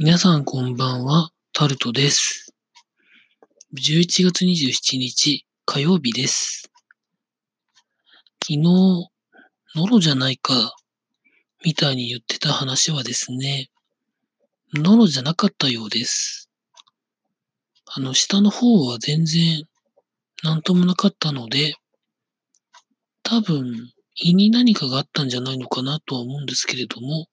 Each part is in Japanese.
皆さんこんばんは、タルトです。11月27日火曜日です。昨日、ノロじゃないか、みたいに言ってた話はですね、ノロじゃなかったようです。あの、下の方は全然、なんともなかったので、多分、胃に何かがあったんじゃないのかなとは思うんですけれども、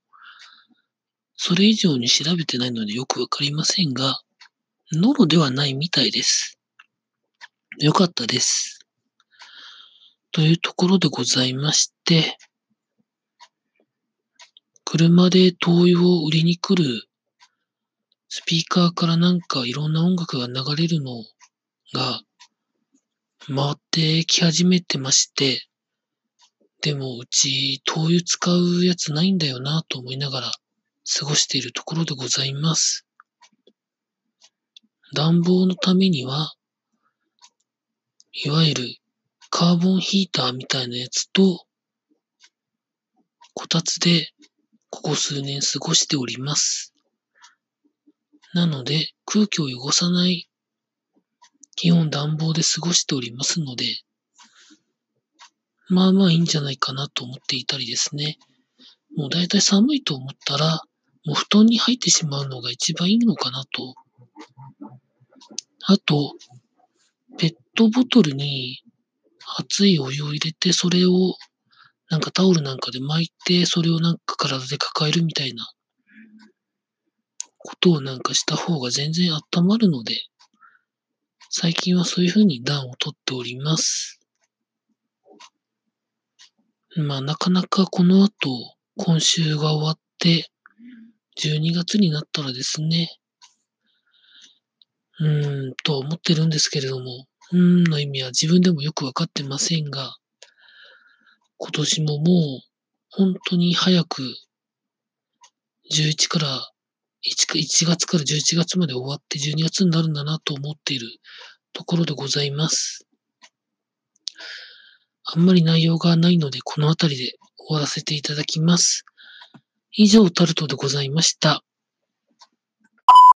それ以上に調べてないのでよくわかりませんが、ノロではないみたいです。よかったです。というところでございまして、車で灯油を売りに来るスピーカーからなんかいろんな音楽が流れるのが回ってき始めてまして、でもうち灯油使うやつないんだよなと思いながら過ごしているところでございます。暖房のためには、いわゆるカーボンヒーターみたいなやつと、こたつでここ数年過ごしております。なので空気を汚さない基本暖房で過ごしておりますので、まあまあいいんじゃないかなと思っていたりですね。もうだいたい寒いと思ったら、もう布団に入ってしまうのが一番いいのかなと。あと、ペットボトルに熱いお湯を入れて、それをなんかタオルなんかで巻いて、それをなんか体で抱えるみたいなことをなんかした方が全然温まるので、最近はそういう風に暖をとっております。まあなかなかこの後、今週が終わって、12月になったらですね、うーん、と思ってるんですけれども、うーんの意味は自分でもよくわかってませんが、今年ももう本当に早く11から 1, 1月から11月まで終わって12月になるんだなと思っているところでございます。あんまり内容がないのでこの辺りで終わらせていただきます。以上、タルトでございました。